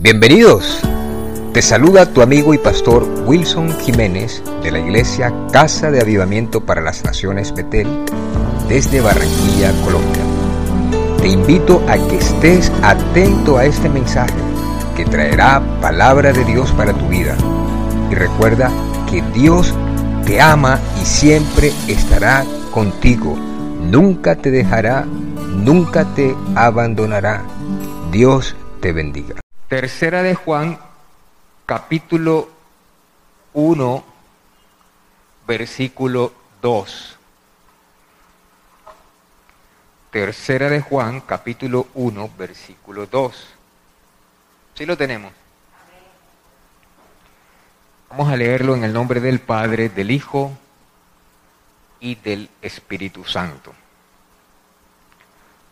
Bienvenidos. Te saluda tu amigo y pastor Wilson Jiménez de la iglesia Casa de Avivamiento para las Naciones Betel desde Barranquilla, Colombia. Te invito a que estés atento a este mensaje que traerá palabra de Dios para tu vida. Y recuerda que Dios te ama y siempre estará contigo. Nunca te dejará, nunca te abandonará. Dios te bendiga. Tercera de Juan, capítulo 1, versículo 2. Tercera de Juan, capítulo 1, versículo 2. ¿Sí lo tenemos? Vamos a leerlo en el nombre del Padre, del Hijo y del Espíritu Santo.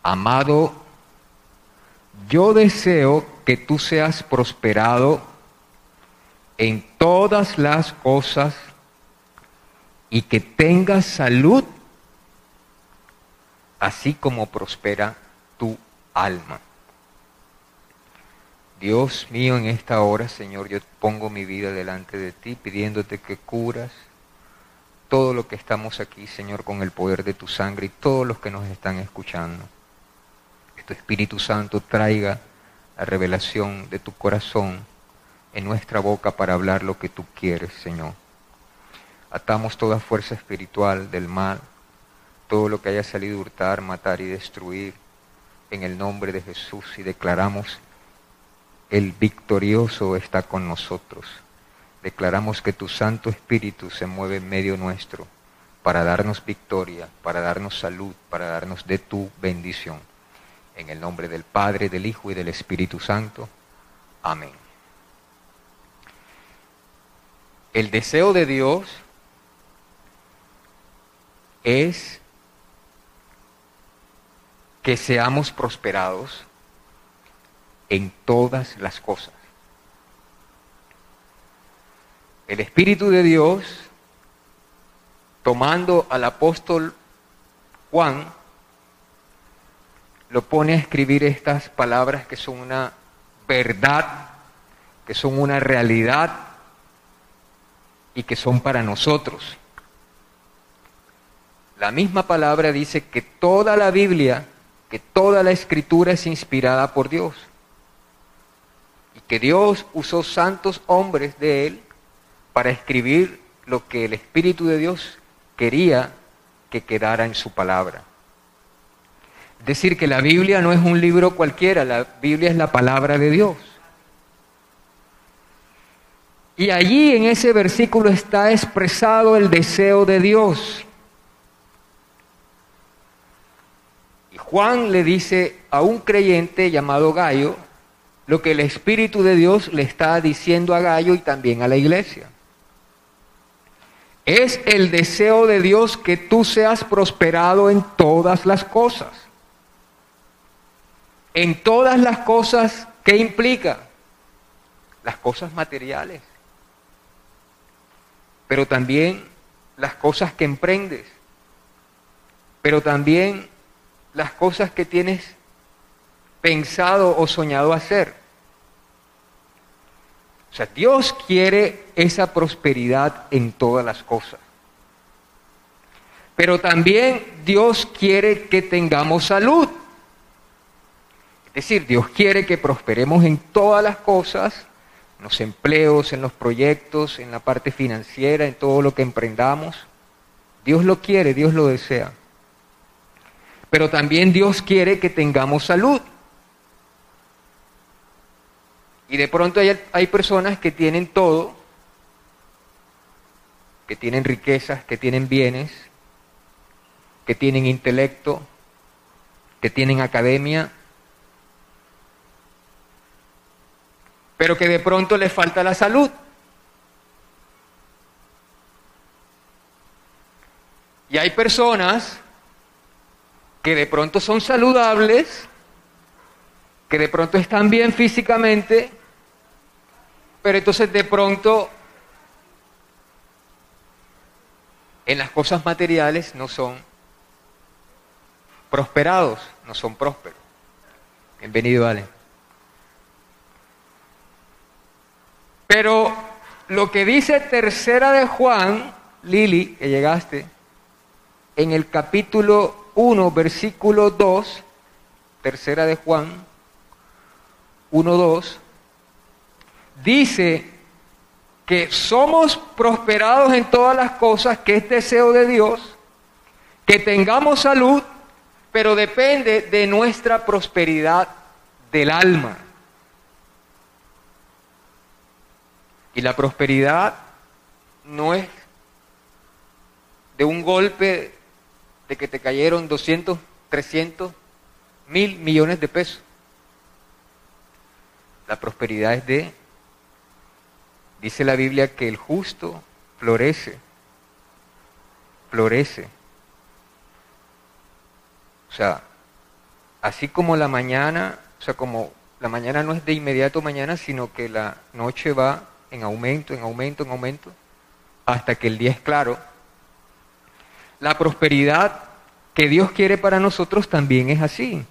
Amado yo deseo que tú seas prosperado en todas las cosas y que tengas salud, así como prospera tu alma. Dios mío, en esta hora, Señor, yo pongo mi vida delante de ti, pidiéndote que curas todo lo que estamos aquí, Señor, con el poder de tu sangre y todos los que nos están escuchando tu Espíritu Santo traiga la revelación de tu corazón en nuestra boca para hablar lo que tú quieres, Señor. Atamos toda fuerza espiritual del mal, todo lo que haya salido a hurtar, matar y destruir, en el nombre de Jesús y declaramos el victorioso está con nosotros. Declaramos que tu Santo Espíritu se mueve en medio nuestro para darnos victoria, para darnos salud, para darnos de tu bendición. En el nombre del Padre, del Hijo y del Espíritu Santo. Amén. El deseo de Dios es que seamos prosperados en todas las cosas. El Espíritu de Dios, tomando al apóstol Juan, lo pone a escribir estas palabras que son una verdad, que son una realidad y que son para nosotros. La misma palabra dice que toda la Biblia, que toda la escritura es inspirada por Dios. Y que Dios usó santos hombres de él para escribir lo que el Espíritu de Dios quería que quedara en su palabra decir que la Biblia no es un libro cualquiera, la Biblia es la palabra de Dios. Y allí en ese versículo está expresado el deseo de Dios. Y Juan le dice a un creyente llamado Gallo lo que el Espíritu de Dios le está diciendo a Gallo y también a la iglesia. Es el deseo de Dios que tú seas prosperado en todas las cosas en todas las cosas, ¿qué implica? Las cosas materiales, pero también las cosas que emprendes, pero también las cosas que tienes pensado o soñado hacer. O sea, Dios quiere esa prosperidad en todas las cosas. Pero también Dios quiere que tengamos salud. Es decir, Dios quiere que prosperemos en todas las cosas, en los empleos, en los proyectos, en la parte financiera, en todo lo que emprendamos. Dios lo quiere, Dios lo desea. Pero también Dios quiere que tengamos salud. Y de pronto hay, hay, personas que tienen todo, que tienen riquezas, que tienen bienes, que tienen intelecto, que tienen academia, pero que de pronto le falta la salud. Y hay personas que de pronto son saludables, que de pronto están bien físicamente, pero entonces de pronto en las cosas materiales no son prosperados, no son prósperos. Bienvenido, Ale. Pero lo que dice tercera de Juan, Lili, que llegaste, en el capítulo 1, versículo 2, tercera de Juan, 1, 2, dice que somos prosperados en todas las cosas, que es deseo de Dios, que tengamos salud, pero depende de nuestra prosperidad del alma. Y la prosperidad no es de un golpe de que te cayeron 200, 300, mil millones de pesos. La prosperidad es de, dice la Biblia, que el justo florece, florece. O sea, así como la mañana, o sea, como la mañana no es de inmediato mañana, sino que la noche va en aumento, en aumento, en aumento, hasta que el día es claro. La prosperidad que Dios quiere para nosotros también es así.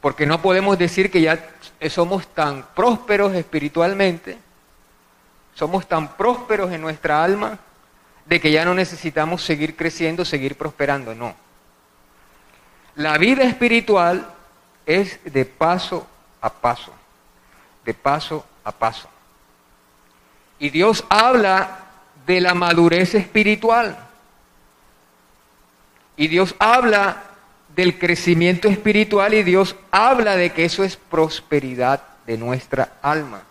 Porque no podemos decir que ya somos tan prósperos espiritualmente, somos tan prósperos en nuestra alma, de que ya no necesitamos seguir creciendo, seguir prosperando. No. La vida espiritual es de paso a paso, de paso a paso. Y Dios habla de la madurez espiritual. Y Dios habla del crecimiento espiritual y Dios habla de que eso es prosperidad de nuestra alma.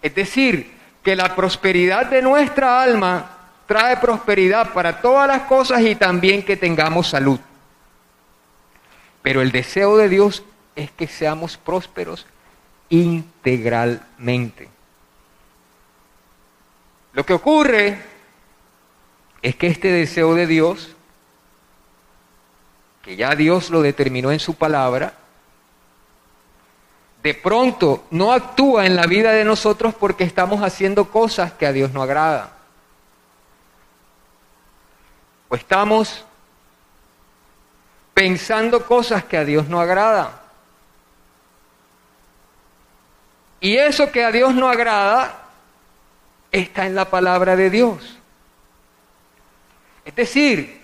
Es decir, que la prosperidad de nuestra alma trae prosperidad para todas las cosas y también que tengamos salud. Pero el deseo de Dios es que seamos prósperos integralmente. Lo que ocurre es que este deseo de Dios, que ya Dios lo determinó en su palabra, de pronto no actúa en la vida de nosotros porque estamos haciendo cosas que a Dios no agrada. O estamos pensando cosas que a Dios no agrada. Y eso que a Dios no agrada está en la palabra de Dios. Es decir,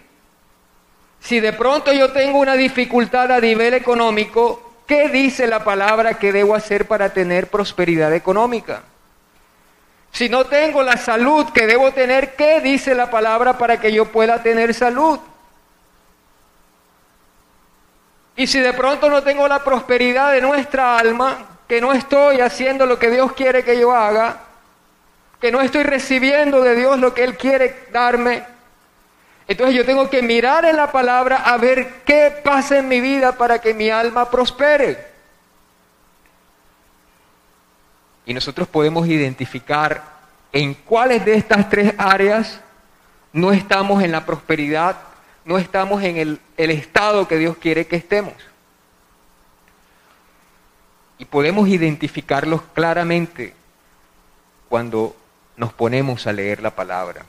si de pronto yo tengo una dificultad a nivel económico, ¿qué dice la palabra que debo hacer para tener prosperidad económica? Si no tengo la salud que debo tener, ¿qué dice la palabra para que yo pueda tener salud? Y si de pronto no tengo la prosperidad de nuestra alma, que no estoy haciendo lo que Dios quiere que yo haga, que no estoy recibiendo de Dios lo que Él quiere darme. Entonces yo tengo que mirar en la palabra a ver qué pasa en mi vida para que mi alma prospere. Y nosotros podemos identificar en cuáles de estas tres áreas no estamos en la prosperidad, no estamos en el, el estado que Dios quiere que estemos. Y podemos identificarlos claramente cuando nos ponemos a leer la palabra.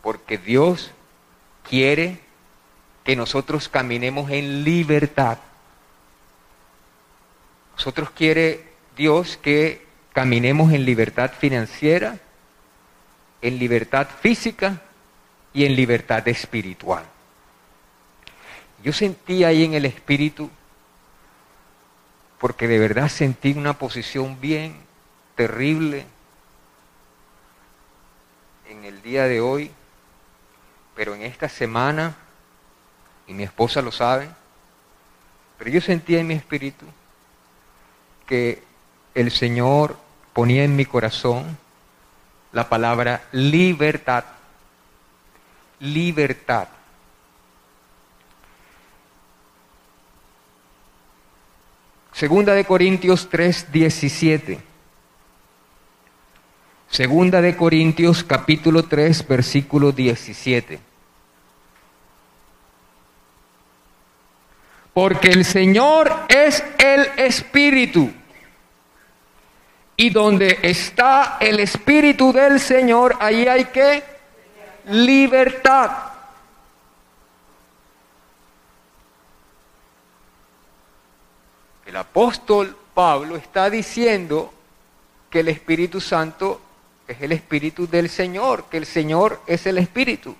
Porque Dios quiere que nosotros caminemos en libertad. Nosotros quiere Dios que caminemos en libertad financiera, en libertad física y en libertad espiritual. Yo sentí ahí en el espíritu, porque de verdad sentí una posición bien terrible el día de hoy, pero en esta semana, y mi esposa lo sabe, pero yo sentía en mi espíritu que el Señor ponía en mi corazón la palabra libertad. Libertad. Segunda de Corintios 3, 17. Segunda de Corintios capítulo 3 versículo 17. Porque el Señor es el Espíritu. Y donde está el Espíritu del Señor, ahí hay que libertad. El apóstol Pablo está diciendo que el Espíritu Santo es el Espíritu del Señor, que el Señor es el Espíritu.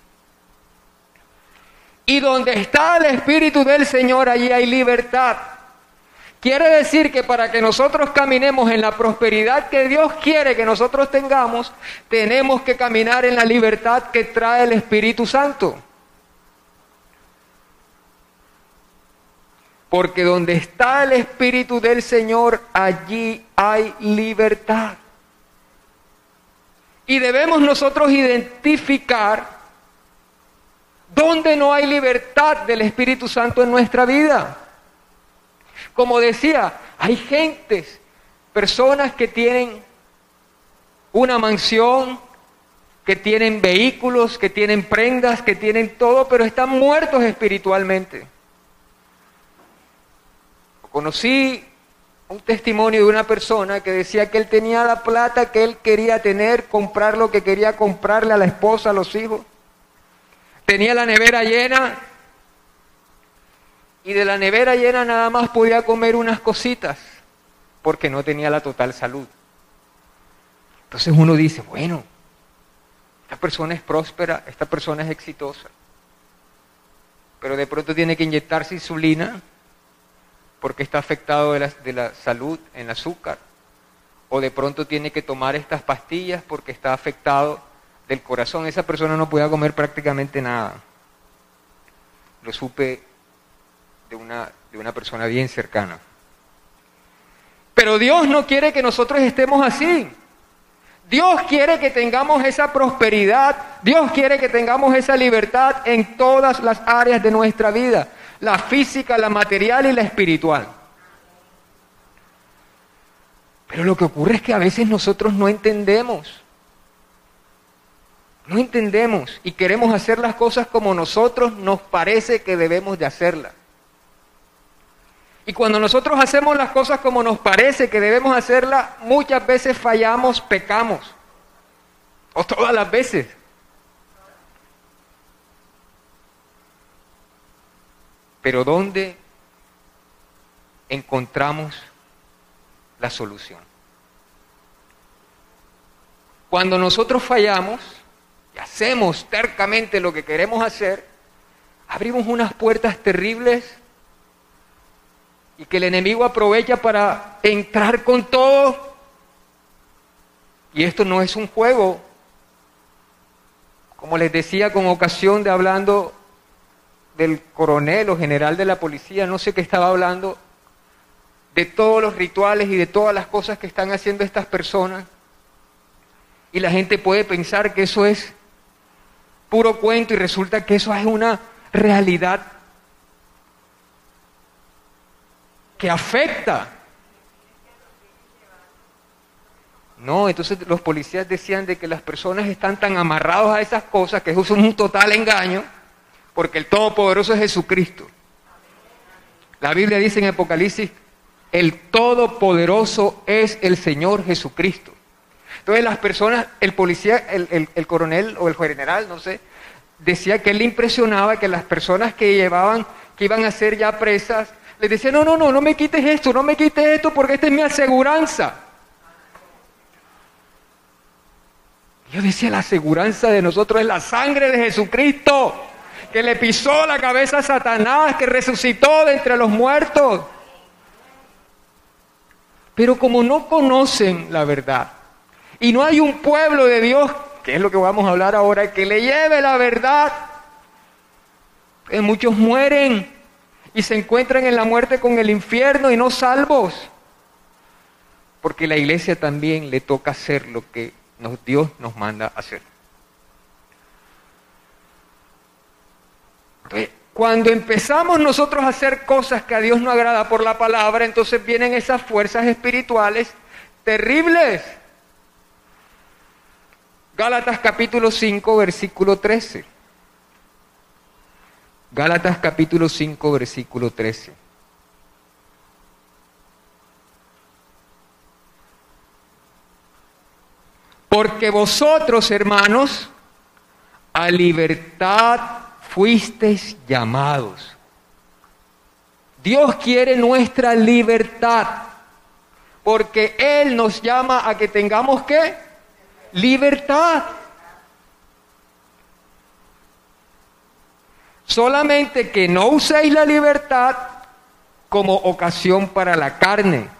Y donde está el Espíritu del Señor, allí hay libertad. Quiere decir que para que nosotros caminemos en la prosperidad que Dios quiere que nosotros tengamos, tenemos que caminar en la libertad que trae el Espíritu Santo. Porque donde está el Espíritu del Señor, allí hay libertad. Y debemos nosotros identificar dónde no hay libertad del Espíritu Santo en nuestra vida. Como decía, hay gentes, personas que tienen una mansión, que tienen vehículos, que tienen prendas, que tienen todo, pero están muertos espiritualmente. Conocí un testimonio de una persona que decía que él tenía la plata que él quería tener, comprar lo que quería comprarle a la esposa, a los hijos. Tenía la nevera llena y de la nevera llena nada más podía comer unas cositas porque no tenía la total salud. Entonces uno dice, bueno, esta persona es próspera, esta persona es exitosa, pero de pronto tiene que inyectarse insulina porque está afectado de la, de la salud en azúcar, o de pronto tiene que tomar estas pastillas porque está afectado del corazón. Esa persona no podía comer prácticamente nada. Lo supe de una, de una persona bien cercana. Pero Dios no quiere que nosotros estemos así. Dios quiere que tengamos esa prosperidad, Dios quiere que tengamos esa libertad en todas las áreas de nuestra vida la física, la material y la espiritual. Pero lo que ocurre es que a veces nosotros no entendemos. No entendemos y queremos hacer las cosas como nosotros nos parece que debemos de hacerlas. Y cuando nosotros hacemos las cosas como nos parece que debemos hacerlas, muchas veces fallamos, pecamos. O todas las veces. Pero ¿dónde encontramos la solución? Cuando nosotros fallamos y hacemos tercamente lo que queremos hacer, abrimos unas puertas terribles y que el enemigo aprovecha para entrar con todo. Y esto no es un juego. Como les decía con ocasión de hablando del coronel o general de la policía, no sé qué estaba hablando, de todos los rituales y de todas las cosas que están haciendo estas personas. Y la gente puede pensar que eso es puro cuento y resulta que eso es una realidad que afecta. No, entonces los policías decían de que las personas están tan amarrados a esas cosas que eso es un total engaño porque el Todopoderoso es Jesucristo. La Biblia dice en Apocalipsis, el Todopoderoso es el Señor Jesucristo. Entonces las personas, el policía, el, coronel o el general, no sé, decía que él le impresionaba que las personas que llevaban, que iban a ser ya presas, les decía, no, no, no, no me quites esto, no me quites esto porque esta es mi aseguranza. Yo decía, la aseguranza de nosotros es la sangre de Jesucristo que le pisó la cabeza a Satanás, que resucitó de entre los muertos. Pero como no conocen la verdad y no hay un pueblo de Dios, que es lo que vamos a hablar ahora, que le lleve la verdad, pues muchos mueren y se encuentran en la muerte con el infierno y no salvos. Porque la iglesia también le toca hacer lo que Dios nos manda hacer. Cuando empezamos nosotros a hacer cosas que a Dios no agrada por la palabra, entonces vienen esas fuerzas espirituales terribles. Gálatas capítulo 5, versículo 13. Gálatas capítulo 5, versículo 13. Porque vosotros, hermanos, a libertad fuisteis llamados. Dios quiere nuestra libertad. Porque Él nos llama a que tengamos qué? Libertad. Solamente que no uséis la libertad como ocasión para la carne,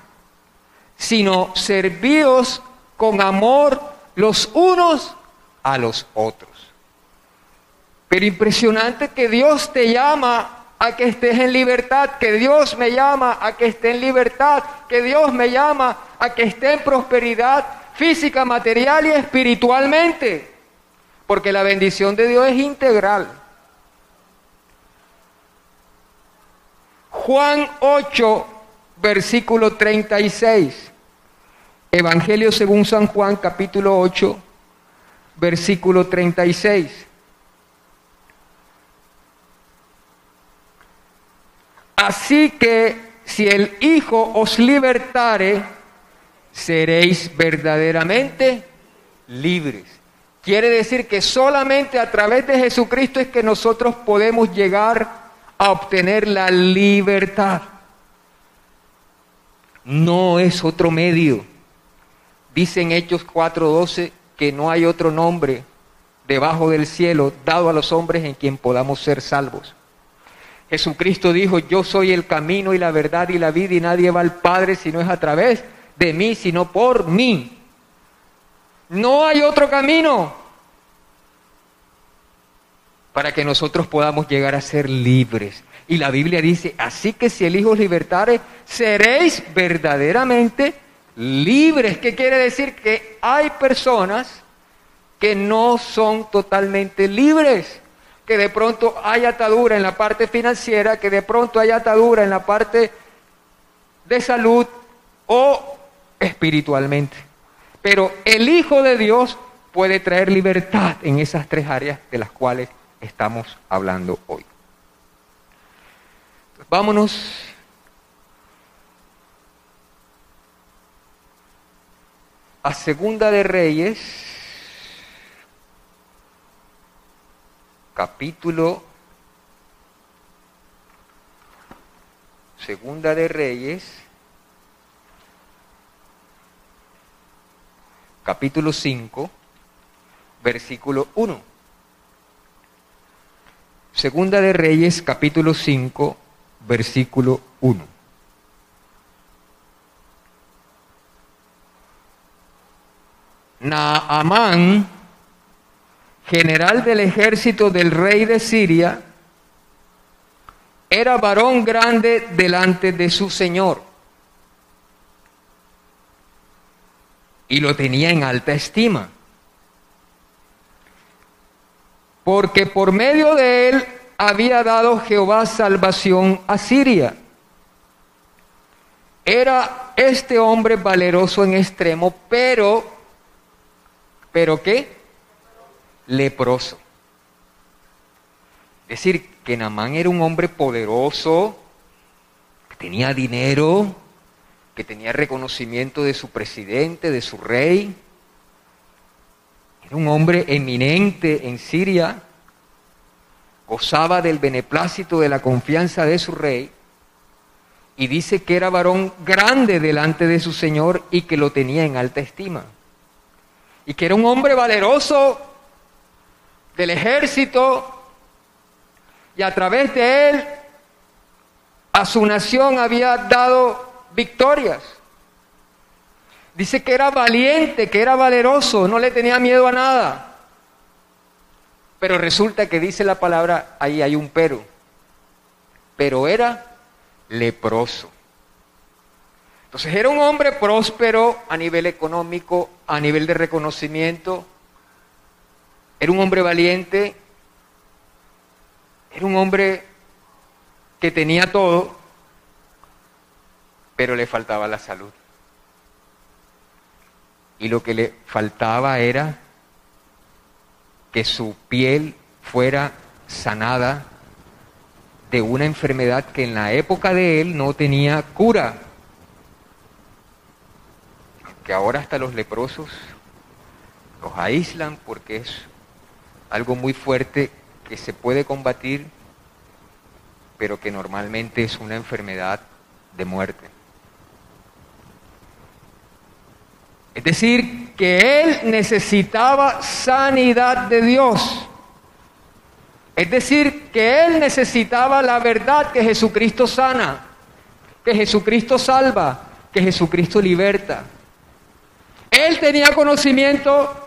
sino servíos con amor los unos a los otros. Pero impresionante que Dios te llama a que estés en libertad, que Dios me llama a que esté en libertad, que Dios me llama a que esté en prosperidad física, material y espiritualmente, porque la bendición de Dios es integral. Juan 8, versículo 36. Evangelio según San Juan, capítulo 8, versículo 36. Así que si el Hijo os libertare, seréis verdaderamente libres. Quiere decir que solamente a través de Jesucristo es que nosotros podemos llegar a obtener la libertad. No es otro medio. Dicen Hechos 4:12 que no hay otro nombre debajo del cielo dado a los hombres en quien podamos ser salvos. Jesucristo dijo, yo soy el camino y la verdad y la vida y nadie va al Padre si no es a través de mí, sino por mí. No hay otro camino para que nosotros podamos llegar a ser libres. Y la Biblia dice, así que si el Hijo os libertare, seréis verdaderamente libres. ¿Qué quiere decir? Que hay personas que no son totalmente libres que de pronto hay atadura en la parte financiera, que de pronto hay atadura en la parte de salud o espiritualmente. Pero el Hijo de Dios puede traer libertad en esas tres áreas de las cuales estamos hablando hoy. Vámonos a Segunda de Reyes capítulo Segunda de Reyes, capítulo 5, versículo 1. Segunda de Reyes, capítulo 5, versículo 1. Naamán general del ejército del rey de Siria, era varón grande delante de su señor y lo tenía en alta estima, porque por medio de él había dado Jehová salvación a Siria. Era este hombre valeroso en extremo, pero, pero qué? Leproso. Es decir, que Namán era un hombre poderoso, que tenía dinero, que tenía reconocimiento de su presidente, de su rey. Era un hombre eminente en Siria, gozaba del beneplácito, de la confianza de su rey, y dice que era varón grande delante de su Señor y que lo tenía en alta estima. Y que era un hombre valeroso del ejército y a través de él a su nación había dado victorias. Dice que era valiente, que era valeroso, no le tenía miedo a nada. Pero resulta que dice la palabra, ahí hay un pero. Pero era leproso. Entonces era un hombre próspero a nivel económico, a nivel de reconocimiento, era un hombre valiente, era un hombre que tenía todo, pero le faltaba la salud. Y lo que le faltaba era que su piel fuera sanada de una enfermedad que en la época de él no tenía cura. Que ahora hasta los leprosos los aíslan porque es algo muy fuerte que se puede combatir, pero que normalmente es una enfermedad de muerte. Es decir, que él necesitaba sanidad de Dios. Es decir, que él necesitaba la verdad que Jesucristo sana, que Jesucristo salva, que Jesucristo liberta. Él tenía conocimiento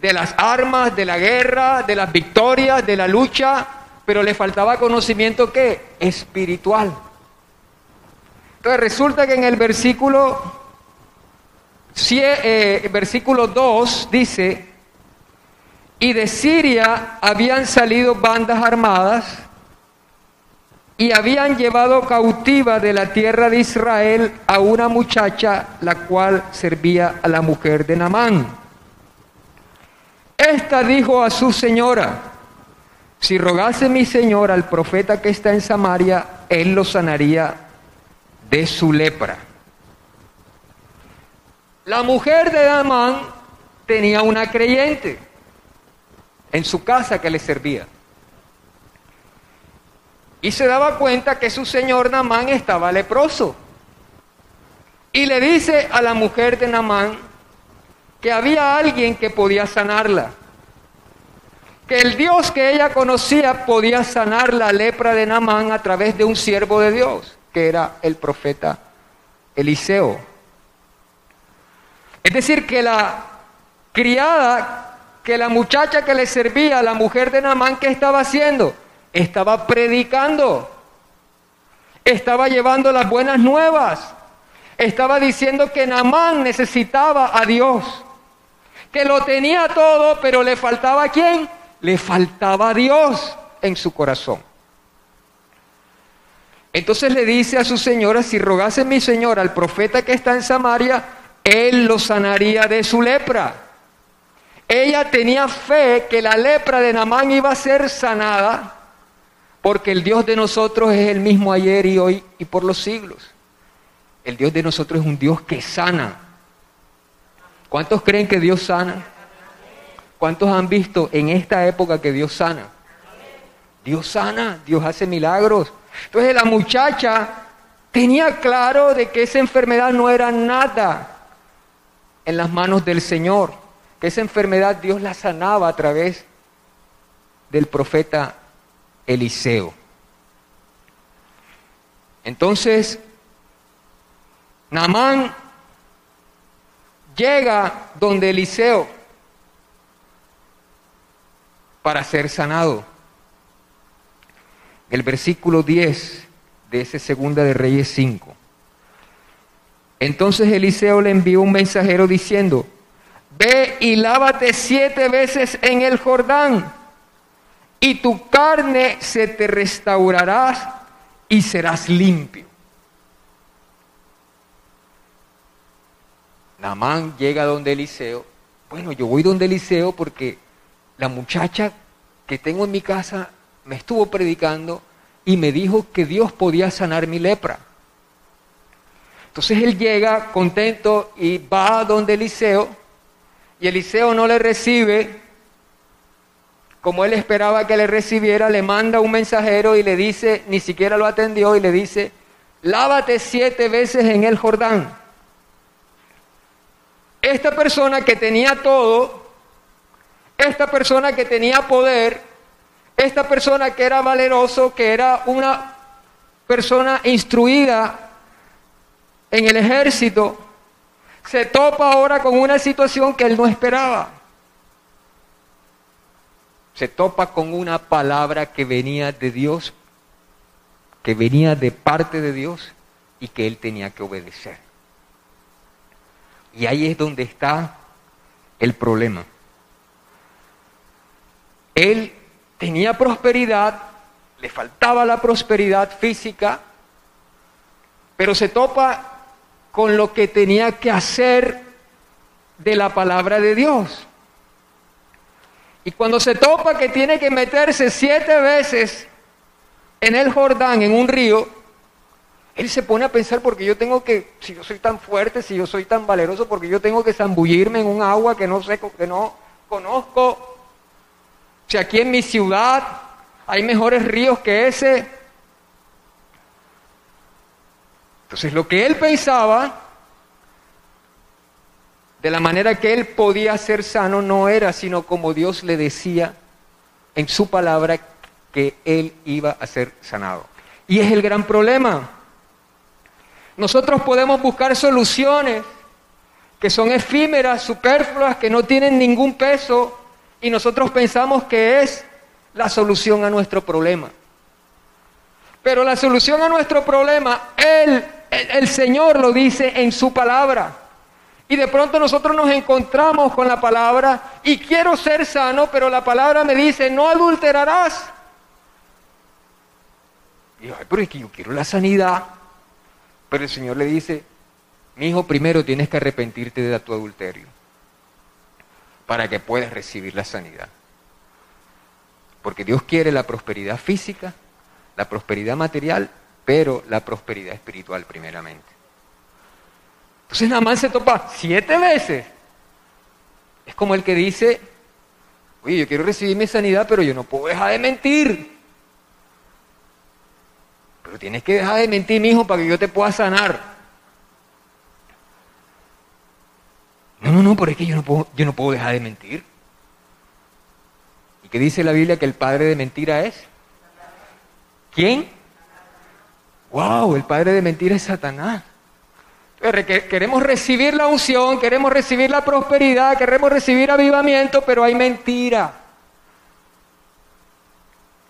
de las armas, de la guerra, de las victorias, de la lucha, pero le faltaba conocimiento qué? Espiritual. Entonces resulta que en el versículo, eh, versículo 2 dice, y de Siria habían salido bandas armadas y habían llevado cautiva de la tierra de Israel a una muchacha la cual servía a la mujer de Namán. Esta dijo a su señora, si rogase mi señor al profeta que está en Samaria, él lo sanaría de su lepra. La mujer de Namán tenía una creyente en su casa que le servía. Y se daba cuenta que su señor Namán estaba leproso. Y le dice a la mujer de Namán, que había alguien que podía sanarla, que el Dios que ella conocía podía sanar la lepra de Namán a través de un siervo de Dios, que era el profeta Eliseo. Es decir, que la criada, que la muchacha que le servía, la mujer de Namán, ¿qué estaba haciendo? Estaba predicando, estaba llevando las buenas nuevas, estaba diciendo que Namán necesitaba a Dios que lo tenía todo, pero le faltaba a quién? Le faltaba a Dios en su corazón. Entonces le dice a su señora, si rogase mi señor al profeta que está en Samaria, él lo sanaría de su lepra. Ella tenía fe que la lepra de Namán iba a ser sanada, porque el Dios de nosotros es el mismo ayer y hoy y por los siglos. El Dios de nosotros es un Dios que sana, ¿Cuántos creen que Dios sana? ¿Cuántos han visto en esta época que Dios sana? Dios sana, Dios hace milagros. Entonces la muchacha tenía claro de que esa enfermedad no era nada en las manos del Señor, que esa enfermedad Dios la sanaba a través del profeta Eliseo. Entonces, Namán llega donde Eliseo para ser sanado. El versículo 10 de ese segunda de Reyes 5. Entonces Eliseo le envió un mensajero diciendo, ve y lávate siete veces en el Jordán, y tu carne se te restaurará y serás limpio. Namán llega donde Eliseo. Bueno, yo voy donde Eliseo porque la muchacha que tengo en mi casa me estuvo predicando y me dijo que Dios podía sanar mi lepra. Entonces él llega contento y va donde Eliseo y Eliseo no le recibe como él esperaba que le recibiera, le manda un mensajero y le dice, ni siquiera lo atendió y le dice, lávate siete veces en el Jordán esta persona que tenía todo, esta persona que tenía poder, esta persona que era valeroso, que era una persona instruida en el ejército, se topa ahora con una situación que él no esperaba. Se topa con una palabra que venía de Dios, que venía de parte de Dios y que él tenía que obedecer. Y ahí es donde está el problema. Él tenía prosperidad, le faltaba la prosperidad física, pero se topa con lo que tenía que hacer de la palabra de Dios. Y cuando se topa que tiene que meterse siete veces en el Jordán, en un río, él se pone a pensar porque yo tengo que, si yo soy tan fuerte, si yo soy tan valeroso, porque yo tengo que zambullirme en un agua que no sé, que no conozco. Si aquí en mi ciudad hay mejores ríos que ese. Entonces lo que él pensaba de la manera que él podía ser sano, no era sino como Dios le decía en su palabra que él iba a ser sanado. Y es el gran problema. Nosotros podemos buscar soluciones que son efímeras, superfluas, que no tienen ningún peso, y nosotros pensamos que es la solución a nuestro problema. Pero la solución a nuestro problema, él, el Señor lo dice en su palabra. Y de pronto nosotros nos encontramos con la palabra y quiero ser sano, pero la palabra me dice, no adulterarás. Y ay, pero es que yo quiero la sanidad. Pero el Señor le dice, mi hijo, primero tienes que arrepentirte de tu adulterio para que puedas recibir la sanidad. Porque Dios quiere la prosperidad física, la prosperidad material, pero la prosperidad espiritual primeramente. Entonces nada más se topa siete veces. Es como el que dice, oye, yo quiero recibir mi sanidad, pero yo no puedo dejar de mentir. Pero tienes que dejar de mentir, mi hijo, para que yo te pueda sanar. No, no, no, pero es que yo no puedo, yo no puedo dejar de mentir. ¿Y qué dice la Biblia que el padre de mentira es? ¿Quién? ¡Wow! El padre de mentira es Satanás. Queremos recibir la unción, queremos recibir la prosperidad, queremos recibir avivamiento, pero hay mentira.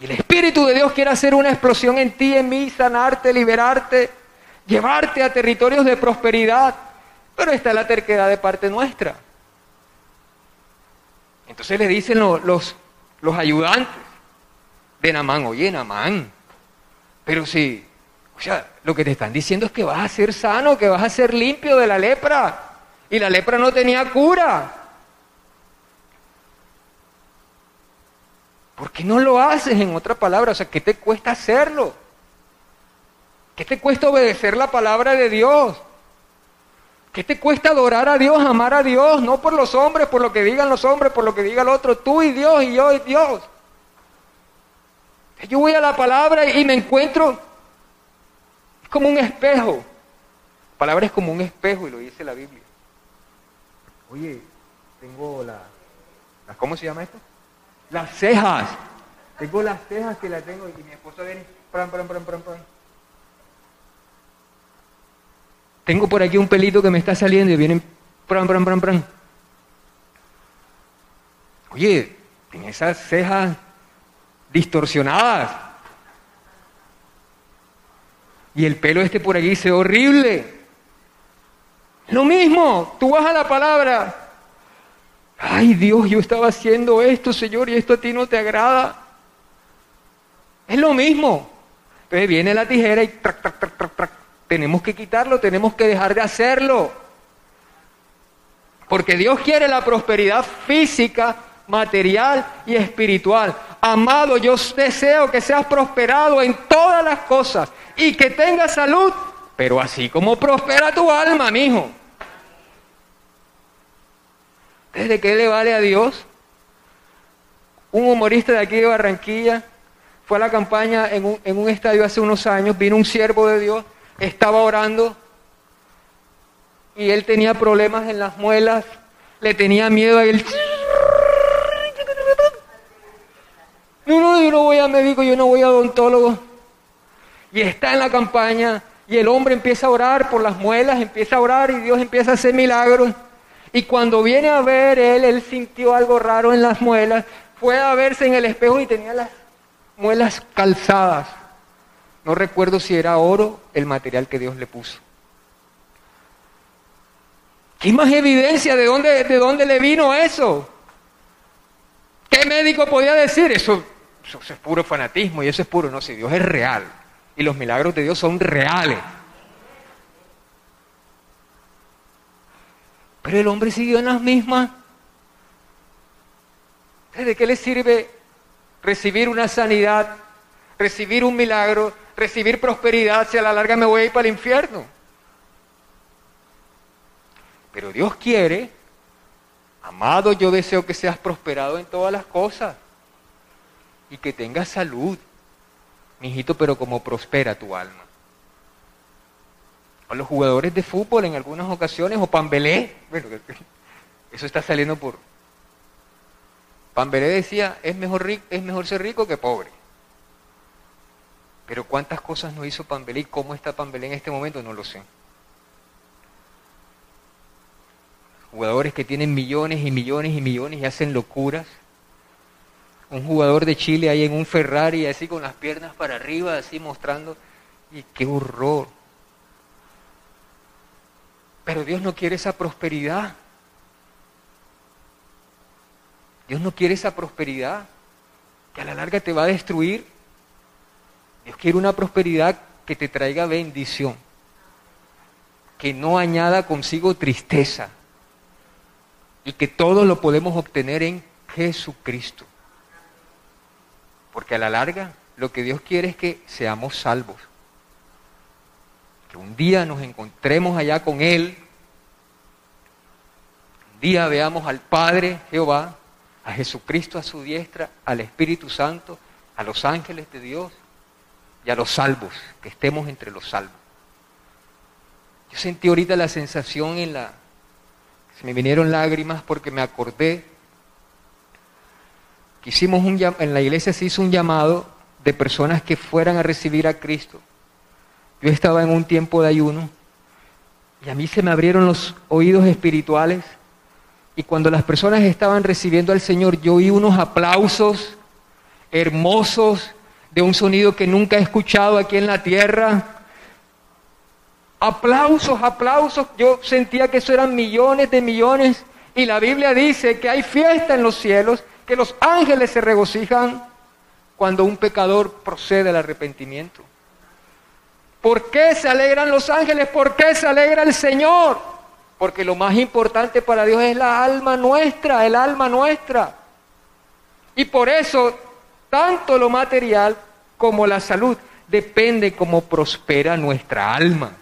Y el Espíritu de Dios quiere hacer una explosión en ti, en mí, sanarte, liberarte, llevarte a territorios de prosperidad. Pero está la terquedad de parte nuestra. Entonces le dicen los, los, ayudantes de Namán, oye Namán, pero si, o sea, lo que te están diciendo es que vas a ser sano, que vas a ser limpio de la lepra. Y la lepra no tenía cura. ¿Por qué no lo haces en otra palabra? O sea, ¿qué te cuesta hacerlo? ¿Qué te cuesta obedecer la palabra de Dios? ¿Qué te cuesta adorar a Dios, amar a Dios? No por los hombres, por lo que digan los hombres, por lo que diga el otro. Tú y Dios y yo y Dios. Yo voy a la palabra y me encuentro es como un espejo. La palabra es como un espejo y lo dice la Biblia. Oye, tengo la, ¿cómo se llama esto? Las cejas. Tengo las cejas que la tengo y mi esposa viene. Tengo por aquí un pelito que me está saliendo y vienen. Oye, tiene esas cejas distorsionadas. Y el pelo este por aquí se horrible. Lo mismo, tú vas a la palabra. Ay Dios, yo estaba haciendo esto, Señor, y esto a ti no te agrada. Es lo mismo. Entonces viene la tijera y trac, trac, trac, trac, trac, tenemos que quitarlo, tenemos que dejar de hacerlo. Porque Dios quiere la prosperidad física, material y espiritual. Amado, yo deseo que seas prosperado en todas las cosas y que tengas salud, pero así como prospera tu alma, mijo. ¿Desde qué le vale a Dios? Un humorista de aquí de Barranquilla fue a la campaña en un, en un estadio hace unos años, vino un siervo de Dios estaba orando y él tenía problemas en las muelas, le tenía miedo a él. No, no, yo no voy a médico, yo no voy a odontólogo. Y está en la campaña y el hombre empieza a orar por las muelas, empieza a orar y Dios empieza a hacer milagros. Y cuando viene a ver él, él sintió algo raro en las muelas, fue a verse en el espejo y tenía las muelas calzadas. No recuerdo si era oro el material que Dios le puso. ¿Qué más evidencia de dónde, de dónde le vino eso? ¿Qué médico podía decir? Eso, eso es puro fanatismo y eso es puro. No, si Dios es real y los milagros de Dios son reales. Pero el hombre siguió en las mismas. ¿De qué le sirve recibir una sanidad, recibir un milagro, recibir prosperidad si a la larga me voy a ir para el infierno. Pero Dios quiere, amado, yo deseo que seas prosperado en todas las cosas y que tengas salud, mijito, pero como prospera tu alma. A los jugadores de fútbol en algunas ocasiones, o Pambelé, bueno, Eso está saliendo por... Pambelé decía, es mejor, es mejor ser rico que pobre. Pero cuántas cosas no hizo Pambelé y cómo está Pambelé en este momento, no lo sé. Jugadores que tienen millones y millones y millones y hacen locuras. Un jugador de Chile ahí en un Ferrari, así con las piernas para arriba, así mostrando. Y qué horror. Pero Dios no quiere esa prosperidad. Dios no quiere esa prosperidad que a la larga te va a destruir. Dios quiere una prosperidad que te traiga bendición, que no añada consigo tristeza y que todo lo podemos obtener en Jesucristo. Porque a la larga lo que Dios quiere es que seamos salvos, que un día nos encontremos allá con Él, un día veamos al Padre Jehová a Jesucristo a su diestra, al Espíritu Santo, a los ángeles de Dios y a los salvos, que estemos entre los salvos. Yo sentí ahorita la sensación en la... Se me vinieron lágrimas porque me acordé que hicimos un, en la iglesia se hizo un llamado de personas que fueran a recibir a Cristo. Yo estaba en un tiempo de ayuno y a mí se me abrieron los oídos espirituales y cuando las personas estaban recibiendo al Señor, yo oí unos aplausos hermosos de un sonido que nunca he escuchado aquí en la tierra. Aplausos, aplausos. Yo sentía que eso eran millones de millones. Y la Biblia dice que hay fiesta en los cielos, que los ángeles se regocijan cuando un pecador procede al arrepentimiento. ¿Por qué se alegran los ángeles? ¿Por qué se alegra el Señor? Porque lo más importante para Dios es la alma nuestra, el alma nuestra. Y por eso, tanto lo material como la salud depende cómo prospera nuestra alma.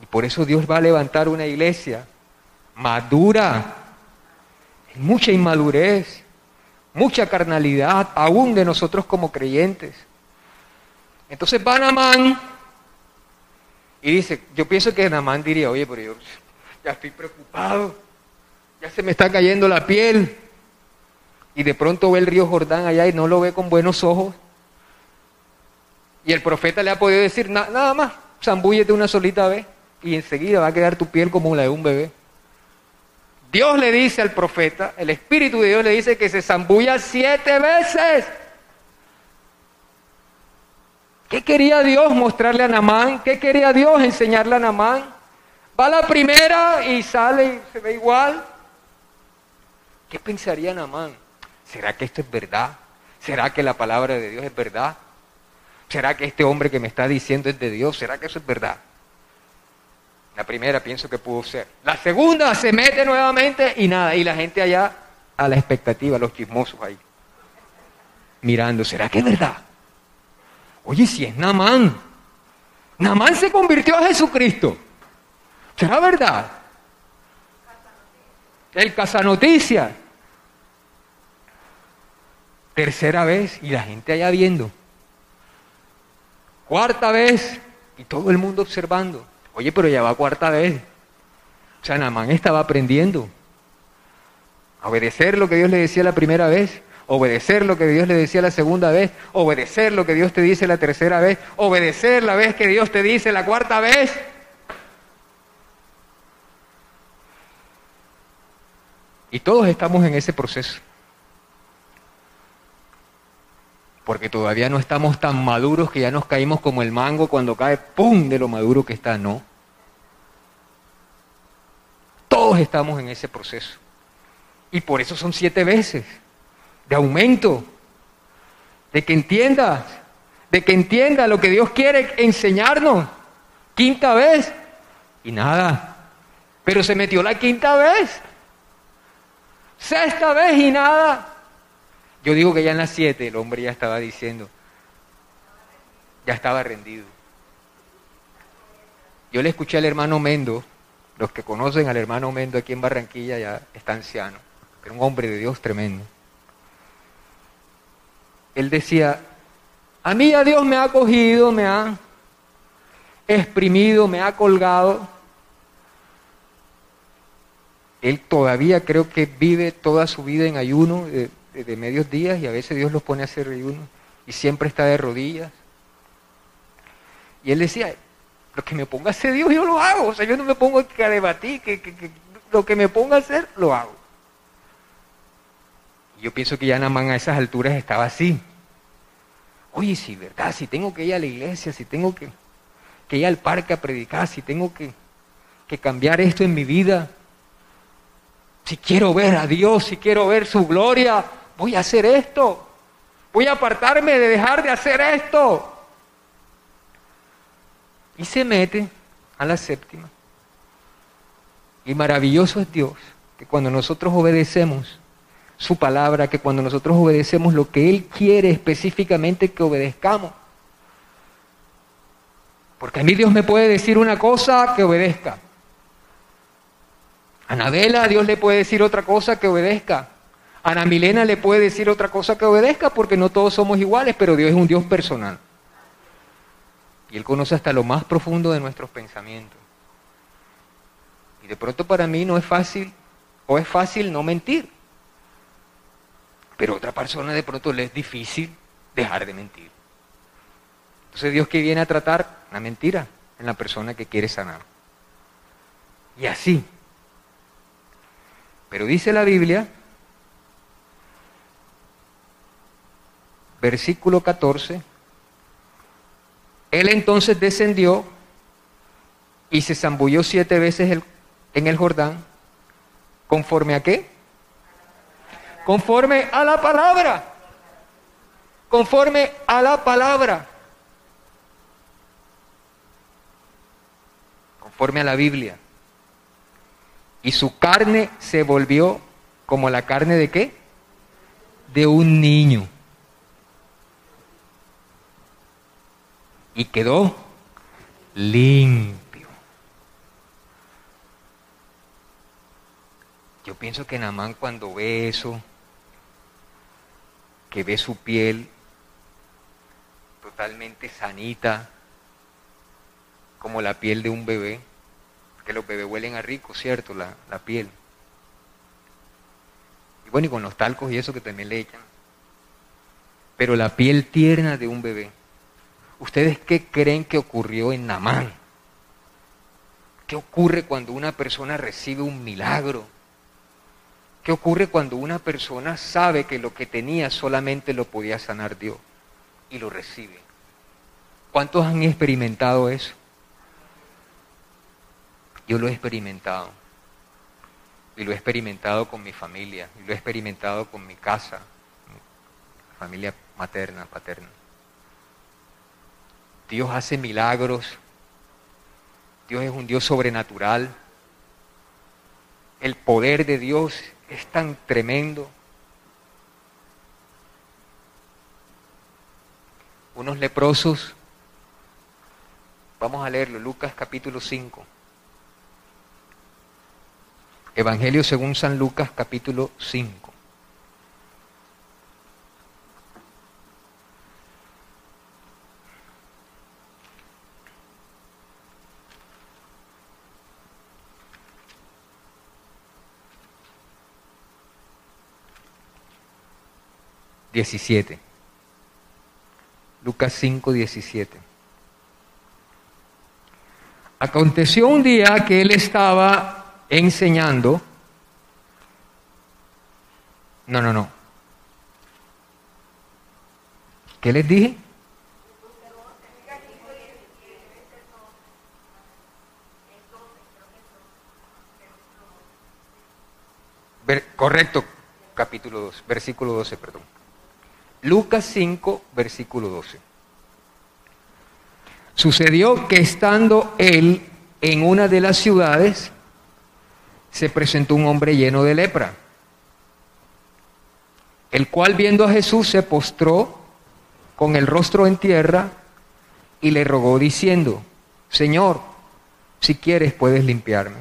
Y por eso Dios va a levantar una iglesia madura, mucha inmadurez, mucha carnalidad, aún de nosotros como creyentes. Entonces van a man y dice, yo pienso que Namán diría, oye, pero yo ya estoy preocupado, ya se me está cayendo la piel. Y de pronto ve el río Jordán allá y no lo ve con buenos ojos. Y el profeta le ha podido decir, nada más, zambúllete una solita vez y enseguida va a quedar tu piel como la de un bebé. Dios le dice al profeta, el Espíritu de Dios le dice que se zambulla siete veces. ¿Qué quería Dios mostrarle a Namán? ¿Qué quería Dios enseñarle a Namán? Va la primera y sale y se ve igual. ¿Qué pensaría Namán? ¿Será que esto es verdad? ¿Será que la palabra de Dios es verdad? ¿Será que este hombre que me está diciendo es de Dios? ¿Será que eso es verdad? La primera pienso que pudo ser. La segunda se mete nuevamente y nada. Y la gente allá a la expectativa, los chismosos ahí. Mirando, ¿será que es verdad? Oye, si es Namán. Namán se convirtió a Jesucristo. ¿Será verdad? El Casanoticia. Tercera vez y la gente allá viendo. Cuarta vez y todo el mundo observando. Oye, pero ya va cuarta vez. O sea, Namán estaba aprendiendo a obedecer lo que Dios le decía la primera vez obedecer lo que Dios le decía la segunda vez, obedecer lo que Dios te dice la tercera vez, obedecer la vez que Dios te dice la cuarta vez. Y todos estamos en ese proceso. Porque todavía no estamos tan maduros que ya nos caímos como el mango cuando cae, ¡pum!, de lo maduro que está. No. Todos estamos en ese proceso. Y por eso son siete veces de aumento, de que entiendas, de que entienda lo que Dios quiere enseñarnos. Quinta vez y nada. Pero se metió la quinta vez. Sexta vez y nada. Yo digo que ya en las siete el hombre ya estaba diciendo, ya estaba rendido. Yo le escuché al hermano Mendo, los que conocen al hermano Mendo aquí en Barranquilla ya está anciano, pero un hombre de Dios tremendo él decía, a mí a Dios me ha cogido, me ha exprimido, me ha colgado. él todavía creo que vive toda su vida en ayuno de, de medios días y a veces Dios los pone a hacer ayuno y siempre está de rodillas. Y él decía, lo que me ponga a hacer Dios yo lo hago, o sea, yo no me pongo a debatir, que, que, lo que me ponga a hacer lo hago. Yo pienso que ya Namán a esas alturas estaba así. Oye, sí, ¿verdad? Si tengo que ir a la iglesia, si tengo que, que ir al parque a predicar, si tengo que, que cambiar esto en mi vida, si quiero ver a Dios, si quiero ver su gloria, voy a hacer esto. Voy a apartarme de dejar de hacer esto. Y se mete a la séptima. Y maravilloso es Dios, que cuando nosotros obedecemos su palabra, que cuando nosotros obedecemos lo que Él quiere específicamente que obedezcamos. Porque a mí Dios me puede decir una cosa que obedezca. A Anabela Dios le puede decir otra cosa que obedezca. A Ana Milena le puede decir otra cosa que obedezca porque no todos somos iguales, pero Dios es un Dios personal. Y Él conoce hasta lo más profundo de nuestros pensamientos. Y de pronto para mí no es fácil, o es fácil no mentir. Pero a otra persona de pronto le es difícil dejar de mentir. Entonces Dios que viene a tratar la mentira en la persona que quiere sanar. Y así. Pero dice la Biblia, versículo 14, él entonces descendió y se zambulló siete veces en el Jordán, conforme a qué? Conforme a la palabra. Conforme a la palabra. Conforme a la Biblia. Y su carne se volvió como la carne de qué? De un niño. y quedó limpio. Yo pienso que Namán cuando ve eso, que ve su piel totalmente sanita, como la piel de un bebé, que los bebés huelen a rico, ¿cierto? La, la piel. Y bueno, y con los talcos y eso que también le echan. Pero la piel tierna de un bebé. ¿Ustedes qué creen que ocurrió en Namán? ¿Qué ocurre cuando una persona recibe un milagro? ¿Qué ocurre cuando una persona sabe que lo que tenía solamente lo podía sanar Dios y lo recibe? ¿Cuántos han experimentado eso? Yo lo he experimentado. Y lo he experimentado con mi familia, y lo he experimentado con mi casa, familia materna, paterna. Dios hace milagros. Dios es un Dios sobrenatural. El poder de Dios es tan tremendo. Unos leprosos, vamos a leerlo, Lucas capítulo 5. Evangelio según San Lucas capítulo 5. 17. Lucas 5, 17. Aconteció un día que él estaba enseñando. No, no, no. ¿Qué les dije? correcto, capítulo 2, versículo 12, perdón. Lucas 5, versículo 12. Sucedió que estando él en una de las ciudades, se presentó un hombre lleno de lepra, el cual viendo a Jesús se postró con el rostro en tierra y le rogó diciendo, Señor, si quieres puedes limpiarme.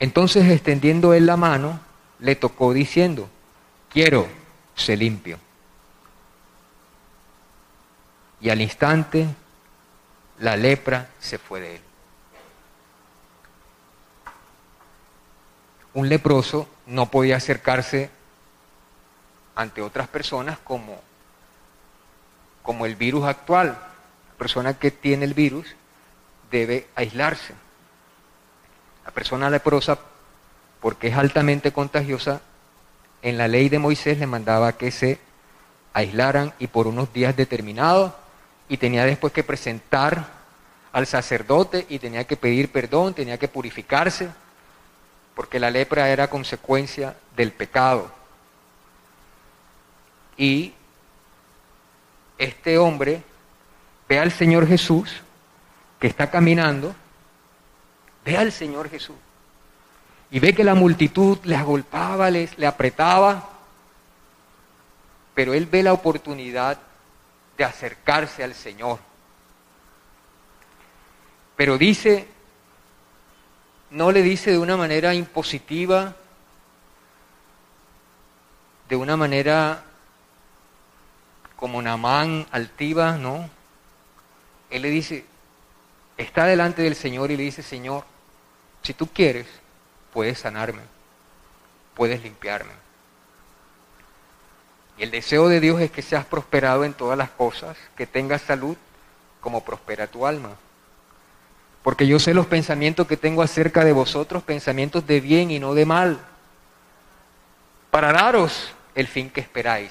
Entonces extendiendo él la mano, le tocó diciendo, quiero se limpió. Y al instante la lepra se fue de él. un leproso no podía acercarse ante otras personas como, como el virus actual. La persona que tiene el virus debe aislarse. La persona leprosa, porque es altamente contagiosa, en la ley de Moisés le mandaba que se aislaran y por unos días determinados y tenía después que presentar al sacerdote y tenía que pedir perdón, tenía que purificarse, porque la lepra era consecuencia del pecado. Y este hombre ve al Señor Jesús que está caminando, ve al Señor Jesús y ve que la multitud le agolpaba, les, le apretaba, pero él ve la oportunidad de acercarse al Señor. Pero dice, no le dice de una manera impositiva, de una manera como Namán altiva, no. Él le dice, está delante del Señor y le dice, Señor, si tú quieres, puedes sanarme, puedes limpiarme. Y el deseo de Dios es que seas prosperado en todas las cosas, que tengas salud como prospera tu alma. Porque yo sé los pensamientos que tengo acerca de vosotros, pensamientos de bien y no de mal, para daros el fin que esperáis.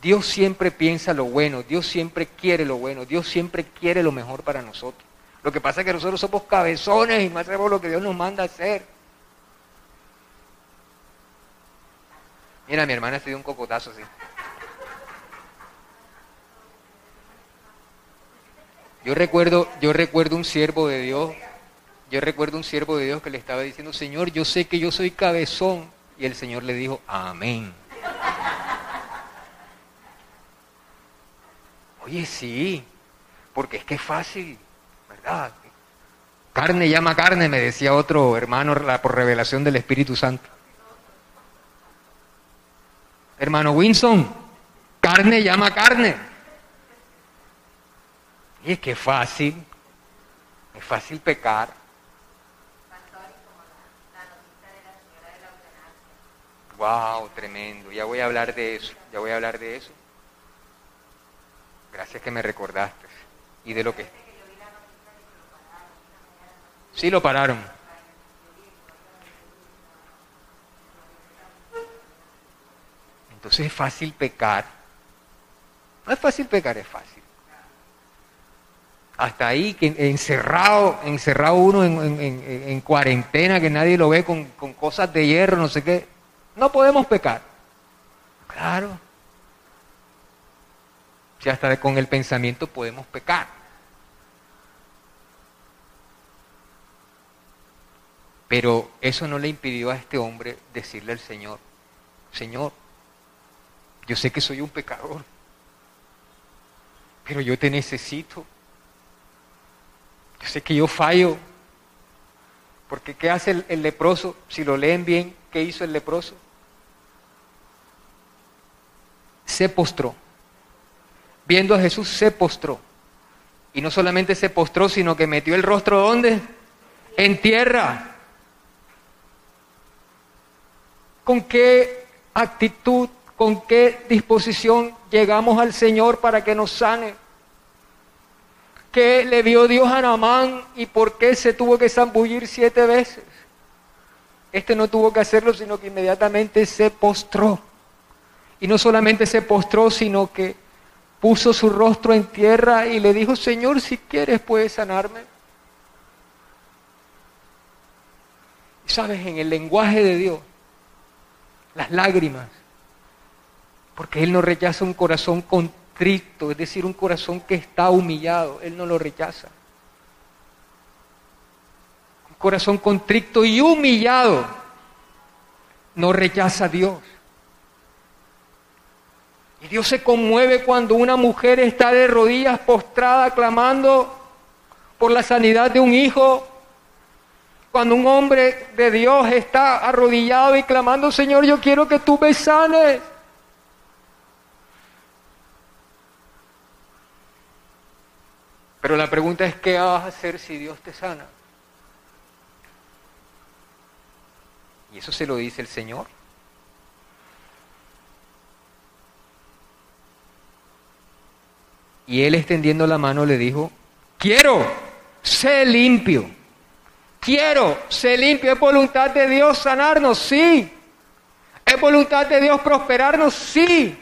Dios siempre piensa lo bueno, Dios siempre quiere lo bueno, Dios siempre quiere lo mejor para nosotros. Lo que pasa es que nosotros somos cabezones y no hacemos lo que Dios nos manda hacer. Mira, mi hermana se dio un cocotazo así. Yo recuerdo, yo recuerdo un siervo de Dios, yo recuerdo un siervo de Dios que le estaba diciendo, Señor, yo sé que yo soy cabezón. Y el Señor le dijo, amén. Oye, sí, porque es que es fácil, ¿verdad? Carne llama carne, me decía otro hermano por revelación del Espíritu Santo. Hermano Winson, carne llama carne. Y es que es fácil, es fácil pecar. Wow, tremendo. Ya voy a hablar de eso, ya voy a hablar de eso. Gracias que me recordaste. Y de lo que... Sí, lo pararon. Entonces es fácil pecar. No es fácil pecar, es fácil. Hasta ahí, que encerrado, encerrado uno en, cuarentena, que nadie lo ve con, con cosas de hierro, no sé qué. No podemos pecar. Claro. Si hasta con el pensamiento podemos pecar. Pero eso no le impidió a este hombre decirle al Señor, Señor, yo sé que soy un pecador, pero yo te necesito. Yo sé que yo fallo. Porque ¿qué hace el, leproso? Si lo leen bien, ¿qué hizo el leproso? Se postró. Viendo a Jesús, se postró. Y no solamente se postró, sino que metió el rostro ¿dónde? En tierra. ¿Con qué actitud con qué disposición llegamos al Señor para que nos sane. ¿Qué le vio Dios a Namán y por qué se tuvo que zambullir siete veces? Este no tuvo que hacerlo, sino que inmediatamente se postró. Y no solamente se postró, sino que puso su rostro en tierra y le dijo, Señor, si quieres puedes sanarme. Y sabes, en el lenguaje de Dios, las lágrimas porque Él no rechaza un corazón contrito, es decir, un corazón que está humillado. Él no lo rechaza. Un corazón contrito y humillado no rechaza a Dios. Y Dios se conmueve cuando una mujer está de rodillas postrada clamando por la sanidad de un hijo. Cuando un hombre de Dios está arrodillado y clamando, Señor, yo quiero que tú me sanes. Pero la pregunta es, ¿qué vas a hacer si Dios te sana? Y eso se lo dice el Señor. Y él extendiendo la mano le dijo, quiero, sé limpio. Quiero, sé limpio. ¿Es voluntad de Dios sanarnos? Sí. ¿Es voluntad de Dios prosperarnos? Sí.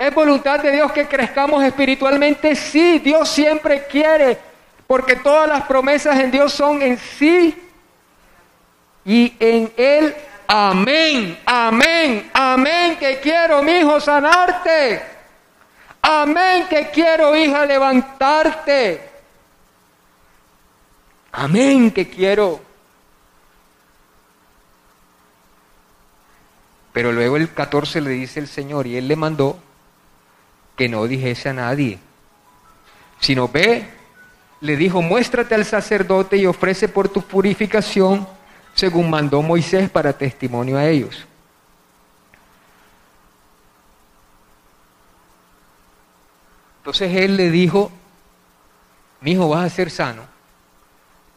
¿Es voluntad de Dios que crezcamos espiritualmente? Sí. Dios siempre quiere, porque todas las promesas en Dios son en sí y en Él. Amén, amén, amén, que quiero, mi hijo, sanarte. Amén, que quiero, hija, levantarte. Amén, que quiero. Pero luego el 14 le dice el Señor y él le mandó que no dijese a nadie, sino ve, le dijo, muéstrate al sacerdote y ofrece por tu purificación según mandó Moisés para testimonio a ellos. Entonces él le dijo, mi hijo vas a ser sano,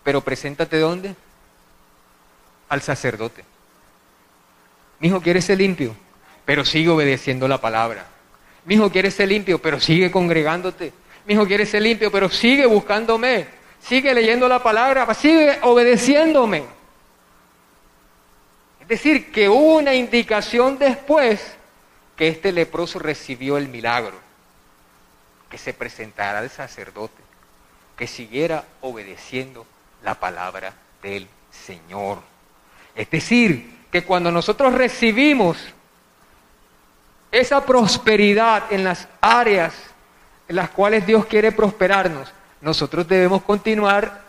pero preséntate dónde? Al sacerdote. Mi hijo quiere ser limpio, pero sigue obedeciendo la palabra. Mi hijo quiere ser limpio, pero sigue congregándote. Mi hijo quiere ser limpio, pero sigue buscándome. Sigue leyendo la palabra, sigue obedeciéndome. Es decir, que hubo una indicación después que este leproso recibió el milagro, que se presentara al sacerdote, que siguiera obedeciendo la palabra del Señor. Es decir, que cuando nosotros recibimos esa prosperidad en las áreas en las cuales Dios quiere prosperarnos, nosotros debemos continuar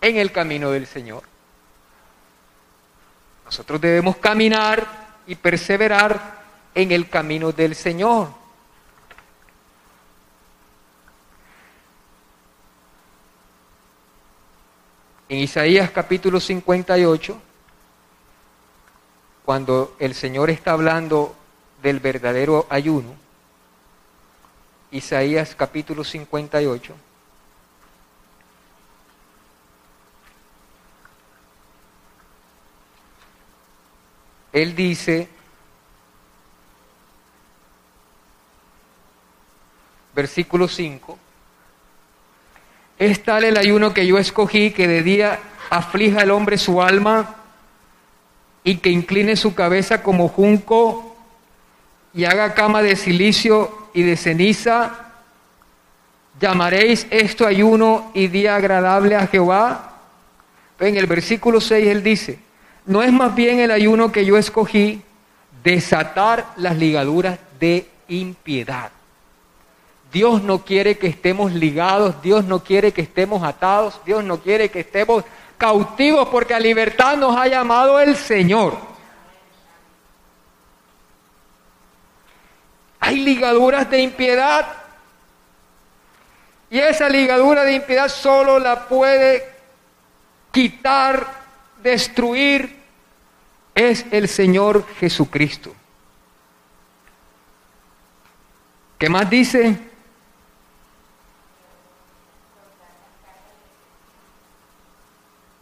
en el camino del Señor. Nosotros debemos caminar y perseverar en el camino del Señor. En Isaías capítulo 58, cuando el Señor está hablando del verdadero ayuno, Isaías capítulo 58, Él dice, versículo 5, es tal el ayuno que yo escogí que de día aflija el hombre su alma y que incline su cabeza como junco y haga cama de silicio y de ceniza. ¿Llamaréis esto ayuno y día agradable a Jehová? En el versículo 6 él dice, ¿No es más bien el ayuno que yo escogí desatar las ligaduras de impiedad? Dios no quiere que estemos ligados, Dios no quiere que estemos atados, Dios no quiere que estemos cautivos porque a libertad nos ha llamado el Señor. Hay ligaduras de impiedad y esa ligadura de impiedad solo la puede quitar, destruir es el Señor Jesucristo. ¿Qué más dice?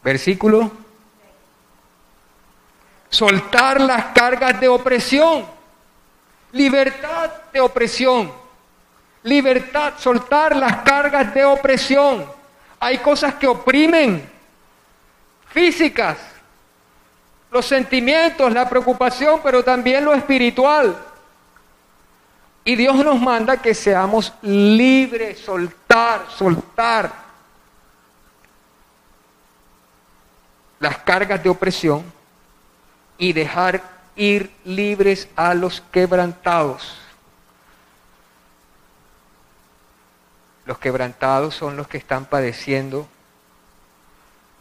Versículo. Soltar las cargas de opresión. Libertad de opresión. Libertad, soltar las cargas de opresión. Hay cosas que oprimen, físicas, los sentimientos, la preocupación, pero también lo espiritual. Y Dios nos manda que seamos libres, soltar, soltar las cargas de opresión y dejar ir libres a los quebrantados. Los quebrantados son los que están padeciendo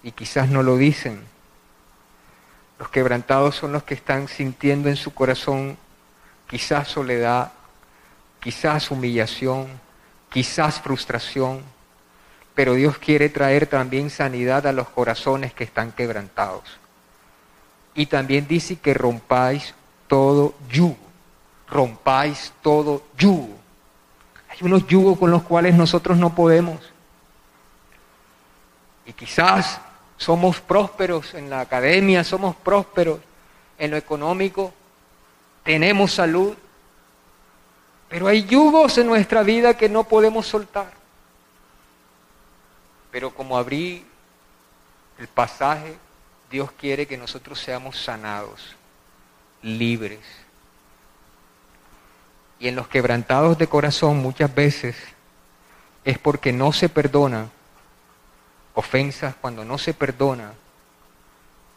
y quizás no lo dicen los quebrantados son los que están sintiendo en su corazón quizás soledad, quizás humillación, quizás frustración, pero Dios quiere traer también sanidad a los corazones que están quebrantados. Y también dice que rompáis todo yugo, rompáis todo yugo. Hay unos yugos con los cuales nosotros no podemos. Y quizás somos prósperos en la academia, somos prósperos en lo económico, tenemos salud, pero hay yugos en nuestra vida que no podemos soltar. Pero como abrí el pasaje, Dios quiere que nosotros seamos sanados, libres. Y en los quebrantados de corazón muchas veces es porque no se perdona ofensas, cuando no se perdona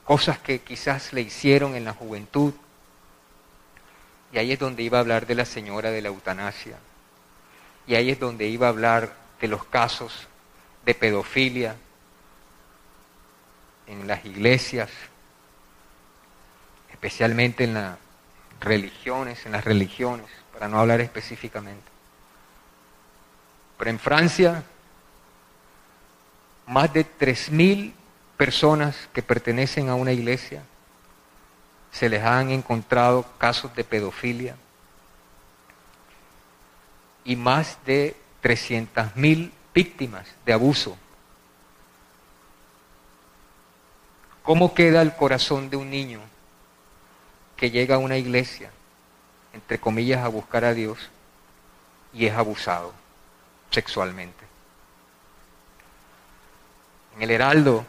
cosas que quizás le hicieron en la juventud. Y ahí es donde iba a hablar de la señora de la eutanasia. Y ahí es donde iba a hablar de los casos de pedofilia en las iglesias, especialmente en las religiones, en las religiones, para no hablar específicamente. Pero en Francia, más de 3.000 personas que pertenecen a una iglesia se les han encontrado casos de pedofilia y más de 300.000 víctimas de abuso. ¿Cómo queda el corazón de un niño que llega a una iglesia, entre comillas, a buscar a Dios y es abusado sexualmente? En el Heraldo,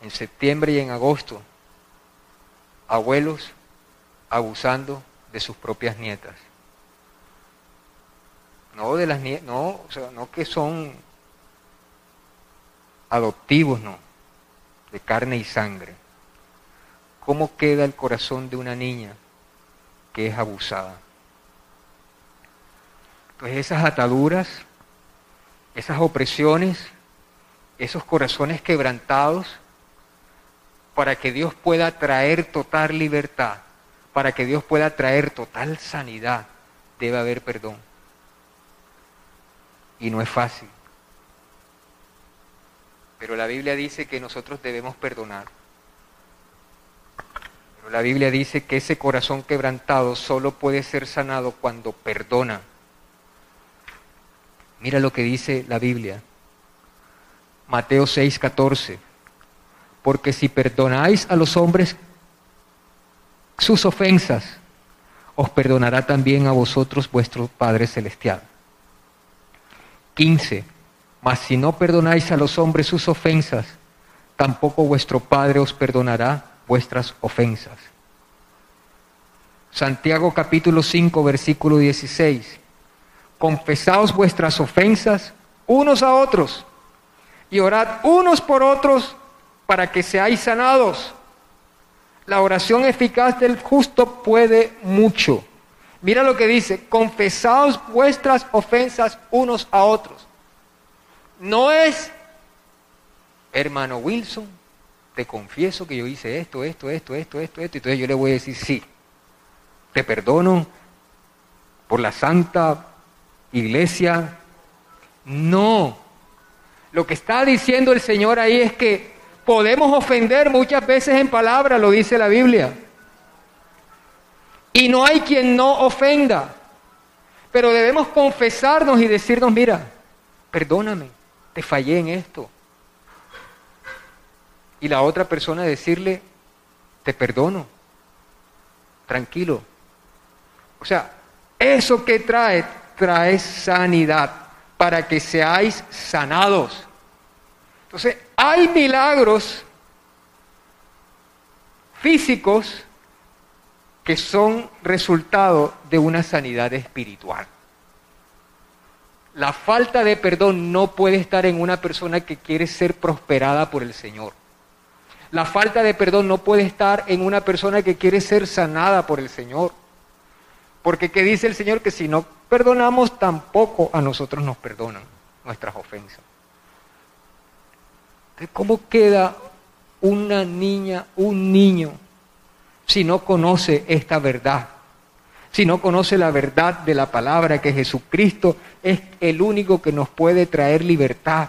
en septiembre y en agosto, abuelos abusando de sus propias nietas. No de las nietas, no, o sea, no que son adoptivos, no, de carne y sangre. ¿Cómo queda el corazón de una niña que es abusada? Pues esas ataduras, esas opresiones, esos corazones quebrantados, para que Dios pueda traer total libertad, para que Dios pueda traer total sanidad, debe haber perdón. Y no es fácil. Pero la Biblia dice que nosotros debemos perdonar. Pero la Biblia dice que ese corazón quebrantado solo puede ser sanado cuando perdona. Mira lo que dice la Biblia. Mateo 6:14. Porque si perdonáis a los hombres sus ofensas, os perdonará también a vosotros vuestro Padre Celestial. 15. Mas si no perdonáis a los hombres sus ofensas, tampoco vuestro Padre os perdonará vuestras ofensas. Santiago capítulo 5, versículo 16. Confesaos vuestras ofensas unos a otros y orad unos por otros para que seáis sanados. La oración eficaz del justo puede mucho. Mira lo que dice, confesaos vuestras ofensas unos a otros. No es, hermano Wilson, te confieso que yo hice esto, esto, esto, esto, esto, esto, entonces yo le voy a decir, sí, te perdono por la santa iglesia. No, lo que está diciendo el Señor ahí es que podemos ofender muchas veces en palabras, lo dice la Biblia. Y no hay quien no ofenda. Pero debemos confesarnos y decirnos, mira, perdóname, te fallé en esto. Y la otra persona decirle, te perdono, tranquilo. O sea, eso que trae, trae sanidad para que seáis sanados. Entonces, hay milagros físicos que son resultado de una sanidad espiritual. La falta de perdón no puede estar en una persona que quiere ser prosperada por el Señor. La falta de perdón no puede estar en una persona que quiere ser sanada por el Señor. Porque ¿qué dice el Señor? Que si no perdonamos, tampoco a nosotros nos perdonan nuestras ofensas. ¿Cómo queda una niña, un niño si no conoce esta verdad, si no conoce la verdad de la palabra, que Jesucristo es el único que nos puede traer libertad,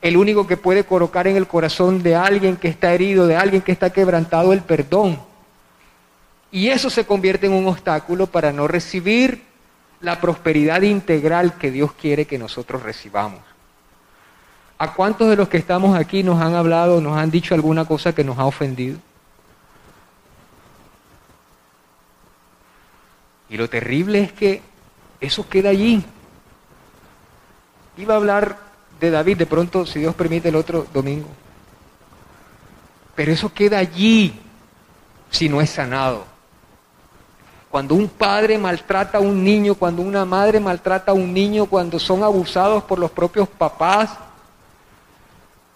el único que puede colocar en el corazón de alguien que está herido, de alguien que está quebrantado el perdón. Y eso se convierte en un obstáculo para no recibir la prosperidad integral que Dios quiere que nosotros recibamos. ¿A cuántos de los que estamos aquí nos han hablado, nos han dicho alguna cosa que nos ha ofendido? Y lo terrible es que eso queda allí. Iba a hablar de David de pronto, si Dios permite, el otro domingo. Pero eso queda allí si no es sanado. Cuando un padre maltrata a un niño, cuando una madre maltrata a un niño, cuando son abusados por los propios papás.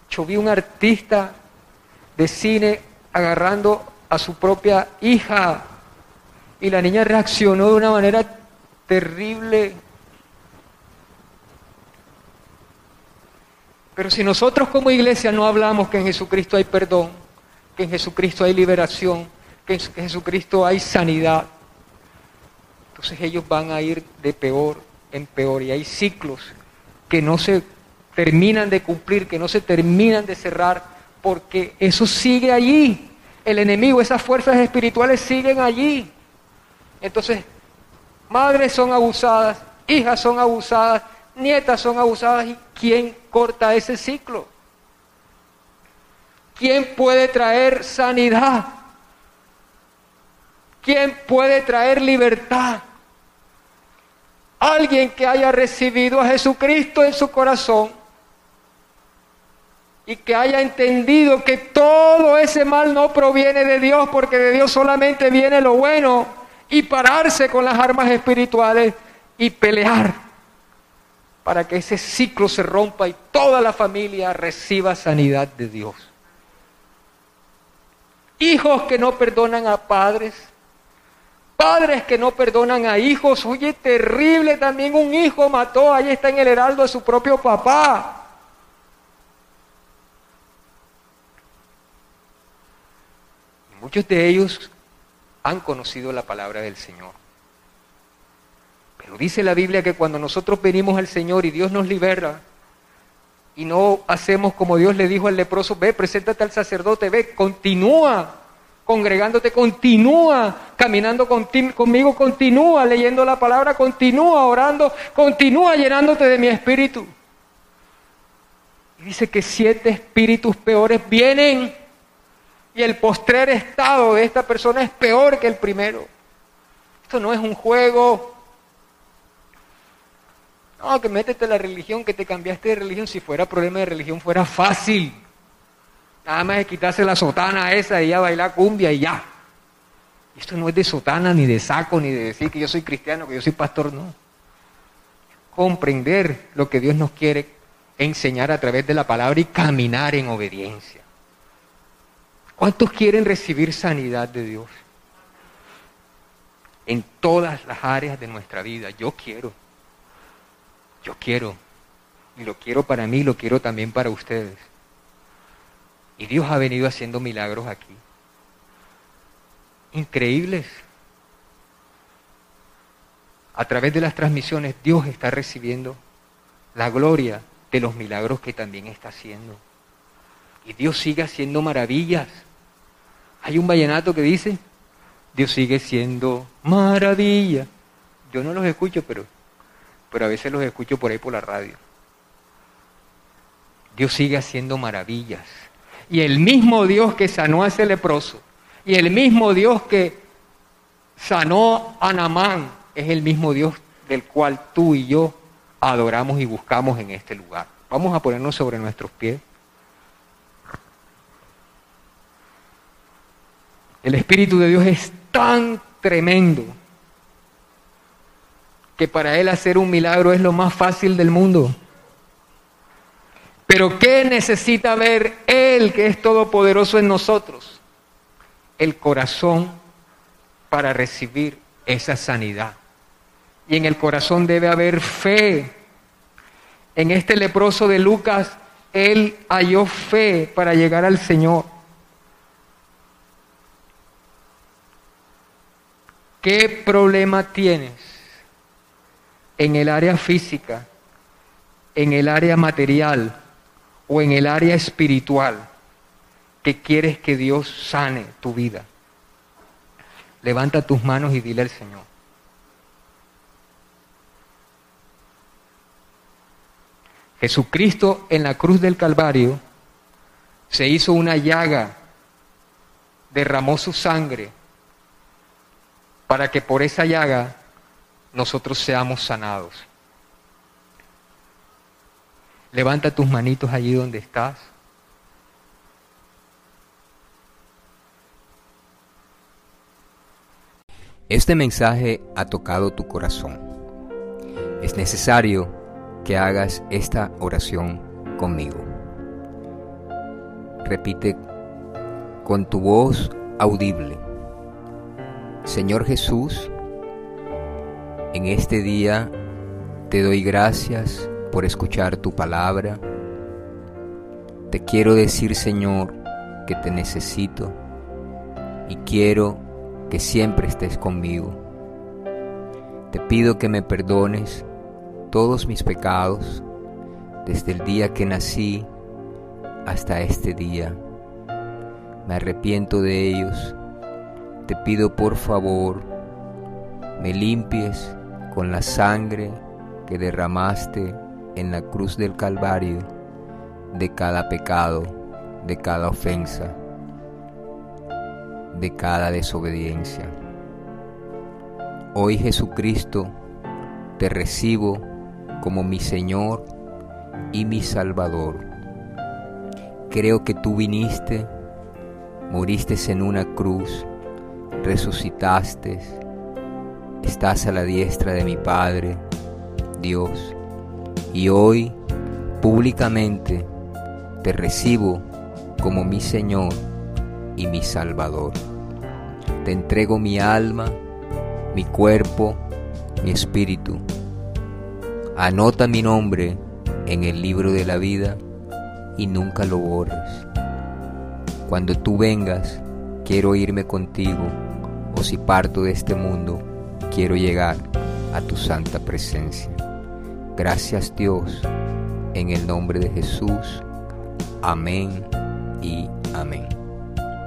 Yo vi un artista de cine agarrando a su propia hija y la niña reaccionó de una manera terrible. Pero si nosotros como iglesia no hablamos que en Jesucristo hay perdón, que en Jesucristo hay liberación, que en Jesucristo hay sanidad, entonces ellos van a ir de peor en peor y hay ciclos que no se terminan de cumplir, que no se terminan de cerrar, porque eso sigue allí. El enemigo, esas fuerzas espirituales siguen allí. Entonces, madres son abusadas, hijas son abusadas, nietas son abusadas. ¿Y quién corta ese ciclo? ¿Quién puede traer sanidad? ¿Quién puede traer libertad? Alguien que haya recibido a Jesucristo en su corazón y que haya entendido que todo ese mal no proviene de Dios, porque de Dios solamente viene lo bueno, y pararse con las armas espirituales y pelear para que ese ciclo se rompa y toda la familia reciba sanidad de Dios. Hijos que no perdonan a padres, Padres que no perdonan a hijos. Oye, terrible también un hijo mató, ahí está en el heraldo de su propio papá. muchos de ellos han conocido la palabra del Señor. Pero dice la Biblia que cuando nosotros venimos al Señor y Dios nos libera, y no hacemos como Dios le dijo al leproso, ve, preséntate al sacerdote, ve, continúa congregándote, continúa caminando conmigo, continúa leyendo la palabra, continúa orando, continúa llenándote de mi espíritu. Y dice que siete espíritus peores vienen y el postrer estado de esta persona es peor que el primero. Esto no es un juego. No, que métete la religión, que te cambiaste de religión. Si fuera problema de religión, fuera fácil. Nada más es quitarse la sotana esa y ya bailar cumbia y ya. Esto no es de sotana, ni de saco, ni de decir que yo soy cristiano, que yo soy pastor, no. Comprender lo que Dios nos quiere enseñar a través de la palabra y caminar en obediencia. ¿Cuántos quieren recibir sanidad de Dios? En todas las áreas de nuestra vida. Yo quiero. Yo quiero. Y lo quiero para mí, lo quiero también para ustedes. Y Dios ha venido haciendo milagros aquí. Increíbles. A través de las transmisiones Dios está recibiendo la gloria de los milagros que también está haciendo. Y Dios sigue haciendo maravillas. Hay un vallenato que dice, Dios sigue siendo maravilla. Yo no los escucho, pero, pero a veces los escucho por ahí por la radio. Dios sigue haciendo maravillas. Y el mismo Dios que sanó a ese leproso, y el mismo Dios que sanó a Namán, es el mismo Dios del cual tú y yo adoramos y buscamos en este lugar. Vamos a ponernos sobre nuestros pies. El Espíritu de Dios es tan tremendo que para Él hacer un milagro es lo más fácil del mundo. Pero ¿qué necesita ver Él que es todopoderoso en nosotros? El corazón para recibir esa sanidad. Y en el corazón debe haber fe. En este leproso de Lucas, Él halló fe para llegar al Señor. ¿Qué problema tienes en el área física, en el área material, o en el área espiritual que quieres que Dios sane tu vida, levanta tus manos y dile al Señor. Jesucristo en la cruz del Calvario se hizo una llaga, derramó su sangre para que por esa llaga nosotros seamos sanados. Levanta tus manitos allí donde estás. Este mensaje ha tocado tu corazón. Es necesario que hagas esta oración conmigo. Repite con tu voz audible. Señor Jesús, en este día te doy gracias por escuchar tu palabra. Te quiero decir, Señor, que te necesito y quiero que siempre estés conmigo. Te pido que me perdones todos mis pecados desde el día que nací hasta este día. Me arrepiento de ellos. Te pido por favor, me limpies con la sangre que derramaste en la cruz del Calvario de cada pecado, de cada ofensa, de cada desobediencia. Hoy Jesucristo, te recibo como mi Señor y mi Salvador. Creo que tú viniste, moriste en una cruz, resucitaste, estás a la diestra de mi Padre, Dios, y hoy públicamente te recibo como mi Señor y mi Salvador. Te entrego mi alma, mi cuerpo, mi espíritu. Anota mi nombre en el libro de la vida y nunca lo borres. Cuando tú vengas, quiero irme contigo, o si parto de este mundo, quiero llegar a tu santa presencia. Gracias Dios, en el nombre de Jesús. Amén y amén.